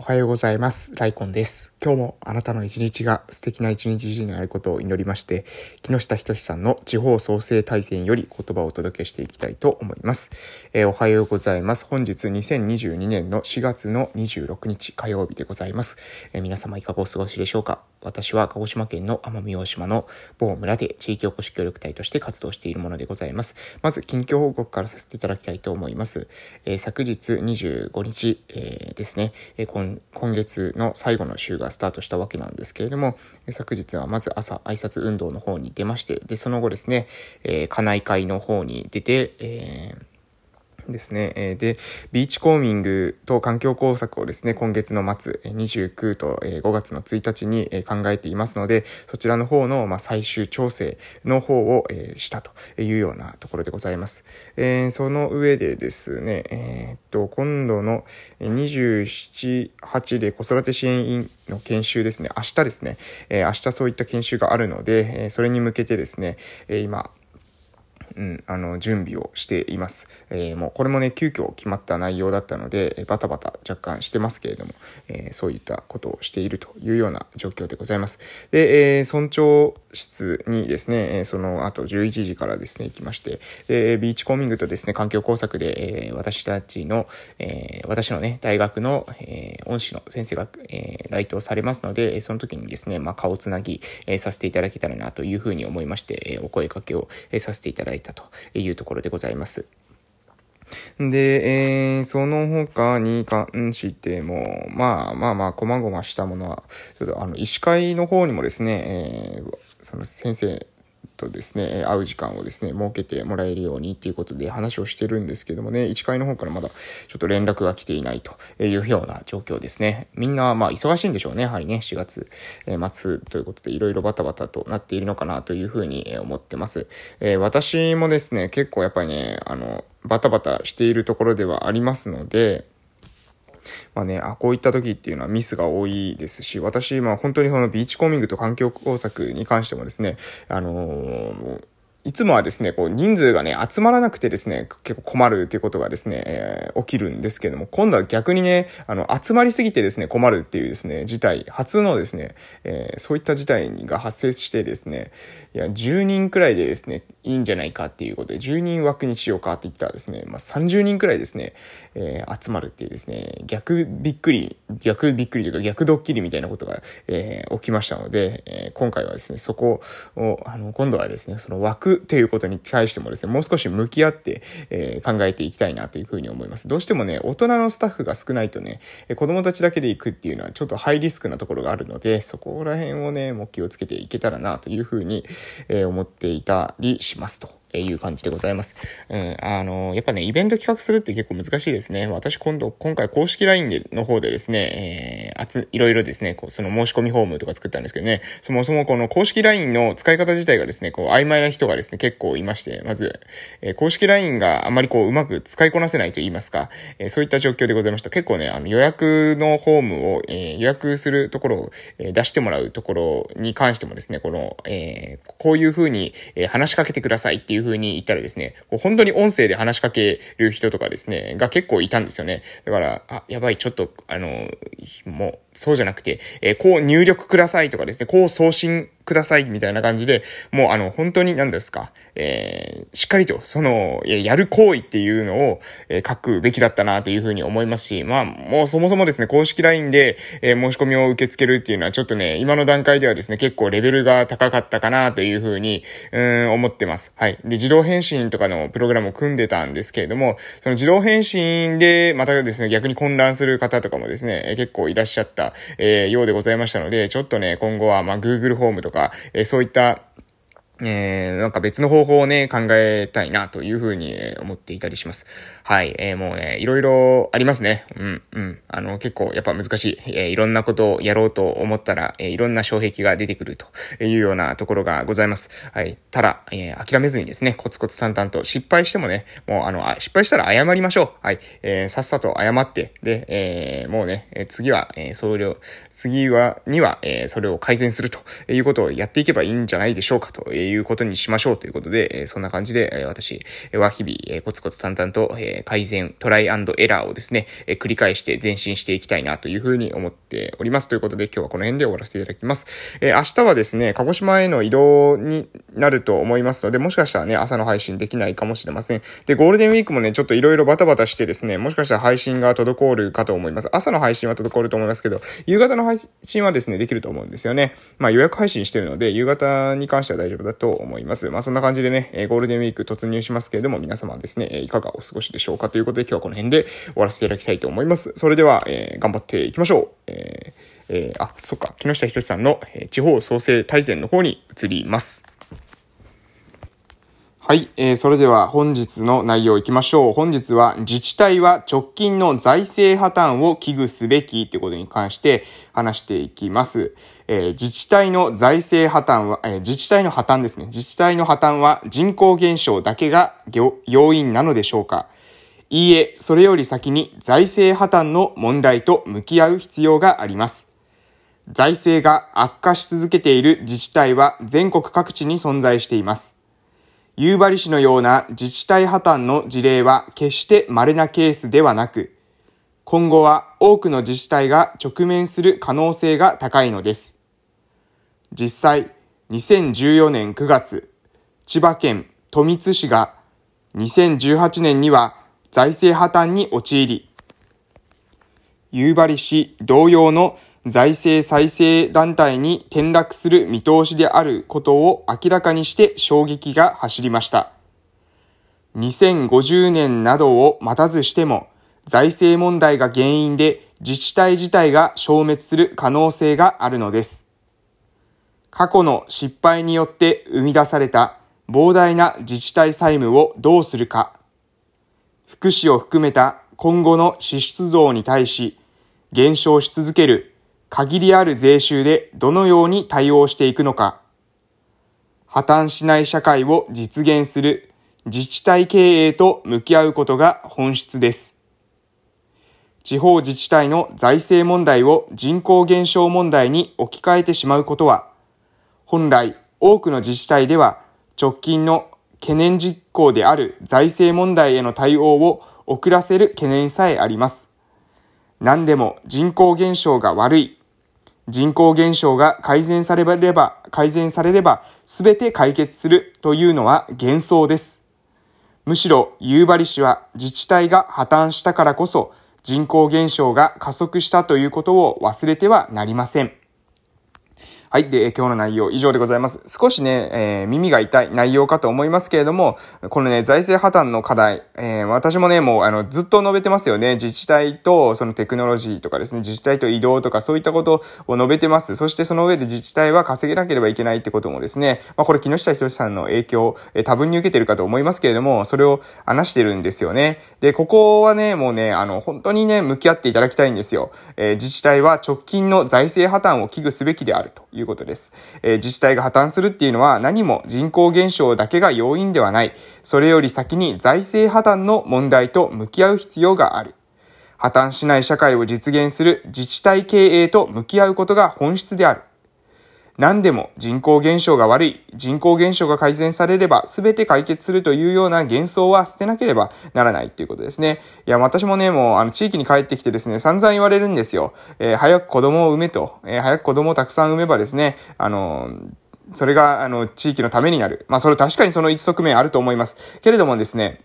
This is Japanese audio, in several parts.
おはようございます。ライコンです。今日もあなたの一日が素敵な一日になることを祈りまして、木下仁さんの地方創生大戦より言葉をお届けしていきたいと思います。えー、おはようございます。本日2022年の4月の26日火曜日でございます。えー、皆様いかがお過ごしでしょうか？私は鹿児島県の奄美大島の某村で地域おこし協力隊として活動しているものでございます。まず、近況報告からさせていただきたいと思います。えー、昨日25日、え、ですね、えー今、月の最後の週がスタートしたわけなんですけれども、昨日はまず朝挨拶運動の方に出まして、で、その後ですね、えー、家内会の方に出て、えーですね。えで、ビーチコーミングと環境工作をですね、今月の末、29と5月の1日に考えていますので、そちらの方の、ま最終調整の方をしたというようなところでございます。えその上でですね、え、っと、今度の27、8で子育て支援員の研修ですね、明日ですね、え明日そういった研修があるので、えそれに向けてですね、え今、うん、あの、準備をしています。えー、もうこれもね、急遽決まった内容だったので、バタバタ若干してますけれども、えー、そういったことをしているというような状況でございます。で、えー、村長室にですね、えその後11時からですね、行きまして、で、ビーチコーミングとですね、環境工作で、え私たちの、え私のね、大学の、え恩師の先生が、え来島されますので、その時にですね、まあ、顔つなぎ、えさせていただけたらなというふうに思いまして、えお声かけを、えさせていただいてたというところでございます。で、えー、その他に関しても、まあまあまあ、こまごましたものは、ちょっとあの、医師会の方にもですね、えー、その先生とですね、会う時間をですね、設けてもらえるようにっていうことで話をしてるんですけどもね、1階の方からまだちょっと連絡が来ていないというような状況ですね。みんなまあ忙しいんでしょうね、やはりね、4月末ということでいろいろバタバタとなっているのかなというふうに思ってます。えー、私もですね、結構やっぱりね、あの、バタバタしているところではありますので、まあね、あ、こういった時っていうのはミスが多いですし、私、まあ本当にそのビーチコーミングと環境工作に関してもですね、あのーいつもはですね、こう人数がね、集まらなくてですね、結構困るっていうことがですね、えー、起きるんですけども、今度は逆にね、あの、集まりすぎてですね、困るっていうですね、事態、初のですね、えー、そういった事態が発生してですね、いや、10人くらいでですね、いいんじゃないかっていうことで、10人枠にしようかって言ったらですね、まあ、30人くらいですね、えー、集まるっていうですね、逆びっくり、逆びっくりというか逆ドッキリみたいなことが、えー、起きましたので、えー、今回はですね、そこを、あの、今度はですね、その枠っていうことに対してもですね、もう少し向き合って、えー、考えていきたいなというふうに思います。どうしてもね、大人のスタッフが少ないとね、子供たちだけで行くっていうのはちょっとハイリスクなところがあるので、そこら辺をね、もう気をつけていけたらなというふうに、えー、思っていたりしますと。いう感じでございます。うん、あの、やっぱね、イベント企画するって結構難しいですね。私今度、今回公式 LINE での方でですね、えー、あつ、いろいろですね、こう、その申し込みフォームとか作ったんですけどね、そもそもこの公式 LINE の使い方自体がですね、こう、曖昧な人がですね、結構いまして、まず、えー、公式 LINE があまりこう、うまく使いこなせないと言いますか、えー、そういった状況でございました。結構ね、あの、予約のフォームを、えー、予約するところを、え、出してもらうところに関してもですね、この、えー、こういう風に、えー、話しかけてくださいっていうう風に言ったらですね、こう本当に音声で話しかける人とかですね、が結構いたんですよね。だから、あ、やばい、ちょっと、あの、もう、そうじゃなくて、えー、こう入力くださいとかですね、こう送信くださいみたいな感じで、もうあの、本当に何ですか、えー、しっかりと、その、やる行為っていうのを、えー、書くべきだったなというふうに思いますし、まあ、もうそもそもですね、公式 LINE で、えー、申し込みを受け付けるっていうのはちょっとね、今の段階ではですね、結構レベルが高かったかなというふうに、うん、思ってます。はい。で、自動返信とかのプログラムを組んでたんですけれども、その自動返信で、またですね、逆に混乱する方とかもですね、結構いらっしゃった、えー、ようでございましたので、ちょっとね、今後は、まあ、Google ホームとか、え、そういったえー、なんか別の方法をね、考えたいなというふうに思っていたりします。はい、えー、もうね、いろいろありますね。うん、うん。あの、結構やっぱ難しい。えー、いろんなことをやろうと思ったら、えー、いろんな障壁が出てくるというようなところがございます。はい。ただ、えー、諦めずにですね、コツコツ淡々と失敗してもね、もうあの、あ失敗したら謝りましょう。はい。えー、さっさと謝って、で、えー、もうね、え次は、えー、それを、次は、には、えー、それを改善するということをやっていけばいいんじゃないでしょうかということにしましょうということで、えー、そんな感じで、えー、私は日々、えー、コツコツ淡々と、ええ、改善、トライエラーをですね、え、繰り返して前進していきたいなというふうに思っております。ということで今日はこの辺で終わらせていただきます。え、明日はですね、鹿児島への移動になると思いますので、もしかしたらね、朝の配信できないかもしれません。で、ゴールデンウィークもね、ちょっといろいろバタバタしてですね、もしかしたら配信が滞るかと思います。朝の配信は滞ると思いますけど、夕方の配信はですね、できると思うんですよね。まあ予約配信してるので、夕方に関しては大丈夫だと思います。まあそんな感じでね、ゴールデンウィーク突入しますけれども、皆様ですね、いかがお過ごしでしょうかしょうかということで今日はこの辺で終わらせていただきたいと思います。それでは、えー、頑張っていきましょう。えーえー、あ、そっか、木下仁さんの、えー、地方創生大全の方に移ります。はい、えー、それでは本日の内容いきましょう。本日は自治体は直近の財政破綻を危惧すべきということに関して話していきます。えー、自治体の財政破綻は、えー、自治体の破綻ですね。自治体の破綻は人口減少だけが要因なのでしょうかいいえ、それより先に財政破綻の問題と向き合う必要があります。財政が悪化し続けている自治体は全国各地に存在しています。夕張市のような自治体破綻の事例は決して稀なケースではなく、今後は多くの自治体が直面する可能性が高いのです。実際、2014年9月、千葉県富津市が2018年には財政破綻に陥り、夕張市同様の財政再生団体に転落する見通しであることを明らかにして衝撃が走りました。2050年などを待たずしても、財政問題が原因で自治体自体が消滅する可能性があるのです。過去の失敗によって生み出された膨大な自治体債務をどうするか、福祉を含めた今後の支出増に対し、減少し続ける限りある税収でどのように対応していくのか、破綻しない社会を実現する自治体経営と向き合うことが本質です。地方自治体の財政問題を人口減少問題に置き換えてしまうことは、本来多くの自治体では直近の懸念実行である財政問題への対応を遅らせる懸念さえあります。何でも人口減少が悪い人口減少が改善されれば、改善されれば、すべて解決するというのは幻想です。むしろ、夕張市は自治体が破綻したからこそ、人口減少が加速したということを忘れてはなりません。はい。で、今日の内容以上でございます。少しね、えー、耳が痛い内容かと思いますけれども、このね、財政破綻の課題、えー、私もね、もう、あの、ずっと述べてますよね。自治体と、そのテクノロジーとかですね、自治体と移動とか、そういったことを述べてます。そしてその上で自治体は稼げなければいけないってこともですね、まあ、これ、木下仁さんの影響、えー、多分に受けてるかと思いますけれども、それを話してるんですよね。で、ここはね、もうね、あの、本当にね、向き合っていただきたいんですよ。えー、自治体は直近の財政破綻を危惧すべきであるということです。えー、自治体が破綻するっていうのは何も人口減少だけが要因ではない。それより先に財政破綻の問題と向き合う必要がある。破綻しない社会を実現する自治体経営と向き合うことが本質である。何でも人口減少が悪い、人口減少が改善されれば全て解決するというような幻想は捨てなければならないっていうことですね。いや、私もね、もうあの地域に帰ってきてですね、散々言われるんですよ。えー、早く子供を産めと、えー、早く子供をたくさん産めばですね、あのそれが、あの、地域のためになる。まあ、それ確かにその一側面あると思います。けれどもですね、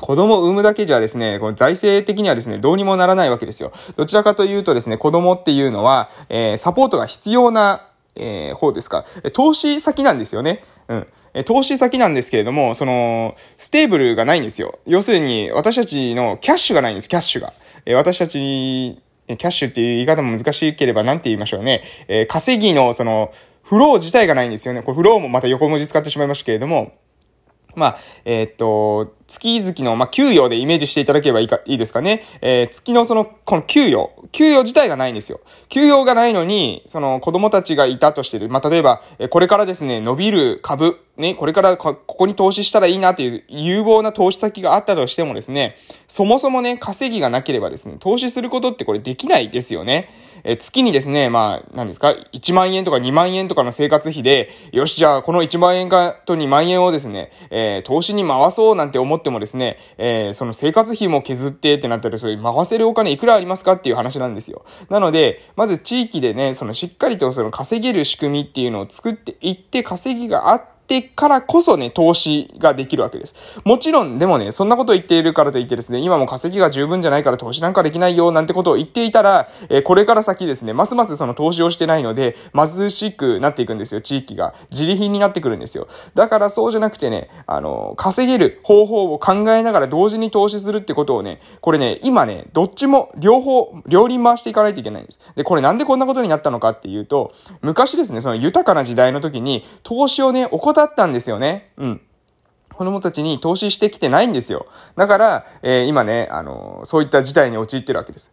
子供を産むだけじゃですね、この財政的にはですね、どうにもならないわけですよ。どちらかというとですね、子供っていうのは、えー、サポートが必要なえー、方ですか。投資先なんですよね。うん。え投資先なんですけれども、その、ステーブルがないんですよ。要するに、私たちのキャッシュがないんです、キャッシュが。え私たち、キャッシュっていう言い方も難しければ何て言いましょうね。えー、稼ぎの、その、フロー自体がないんですよね。これフローもまた横文字使ってしまいましたけれども、まあ、えー、っと、月々の、まあ、給与でイメージしていただければいいか、いいですかね。えー、月のその、この給与。給与自体がないんですよ。給与がないのに、その子供たちがいたとしてる。まあ、例えば、これからですね、伸びる株、ね、これからここに投資したらいいなという有望な投資先があったとしてもですね、そもそもね、稼ぎがなければですね、投資することってこれできないですよね。え月にですね、まあ、何ですか、1万円とか2万円とかの生活費で、よし、じゃあこの1万円かと2万円をですね、えー、投資に回そうなんて思ってってもですね、えー、その生活費も削ってってなったら、それ回せるお金いくらありますかっていう話なんですよ。なので、まず地域でね、そのしっかりとその稼げる仕組みっていうのを作っていって、稼ぎがあって、ってからこそね、投資ができるわけです。もちろん、でもね、そんなこと言っているからといってですね、今も稼ぎが十分じゃないから投資なんかできないよ、なんてことを言っていたら、えー、これから先ですね、ますますその投資をしてないので、貧しくなっていくんですよ、地域が。自利品になってくるんですよ。だからそうじゃなくてね、あの、稼げる方法を考えながら同時に投資するってことをね、これね、今ね、どっちも、両方、両輪回していかないといけないんです。で、これなんでこんなことになったのかっていうと、昔ですね、その豊かな時代の時に、投資をね、怠ったんですよね。うん。子供たちに投資してきてないんですよ。だから、えー、今ね、あのー、そういった事態に陥ってるわけです。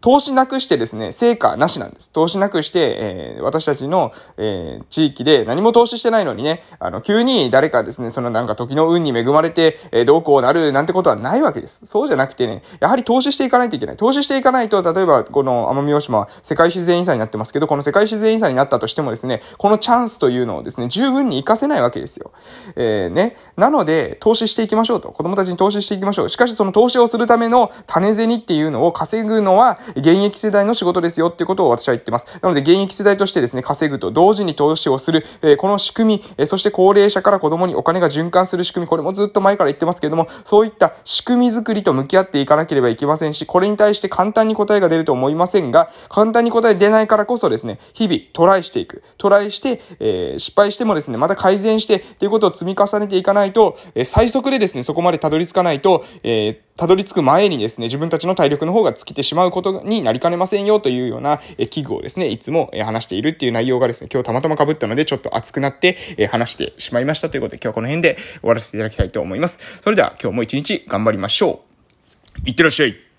投資なくしてですね、成果なしなんです。投資なくして、えー、私たちの、えー、地域で何も投資してないのにね、あの、急に誰かですね、そのなんか時の運に恵まれて、えー、どうこうなるなんてことはないわけです。そうじゃなくてね、やはり投資していかないといけない。投資していかないと、例えばこの奄美大島は世界自然遺産になってますけど、この世界自然遺産になったとしてもですね、このチャンスというのをですね、十分に活かせないわけですよ。えー、ね。なので、投資していきましょうと。子供たちに投資していきましょう。しかしその投資をするための種銭っていうのを稼ぐのは、現役世代の仕事ですよってことを私は言ってます。なので、現役世代としてですね、稼ぐと同時に投資をする、え、この仕組み、え、そして高齢者から子供にお金が循環する仕組み、これもずっと前から言ってますけれども、そういった仕組み作りと向き合っていかなければいけませんし、これに対して簡単に答えが出ると思いませんが、簡単に答え出ないからこそですね、日々トライしていく。トライして、えー、失敗してもですね、また改善して、っていうことを積み重ねていかないと、えー、最速でですね、そこまでたどり着かないと、えー、たどり着く前にですね、自分たちの体力の方が尽きてしまうことになりかねませんよというような、え器具をですね、いつも、話しているっていう内容がですね、今日たまたま被ったので、ちょっと熱くなって、え話してしまいましたということで、今日はこの辺で終わらせていただきたいと思います。それでは今日も一日頑張りましょう。いってらっしゃい。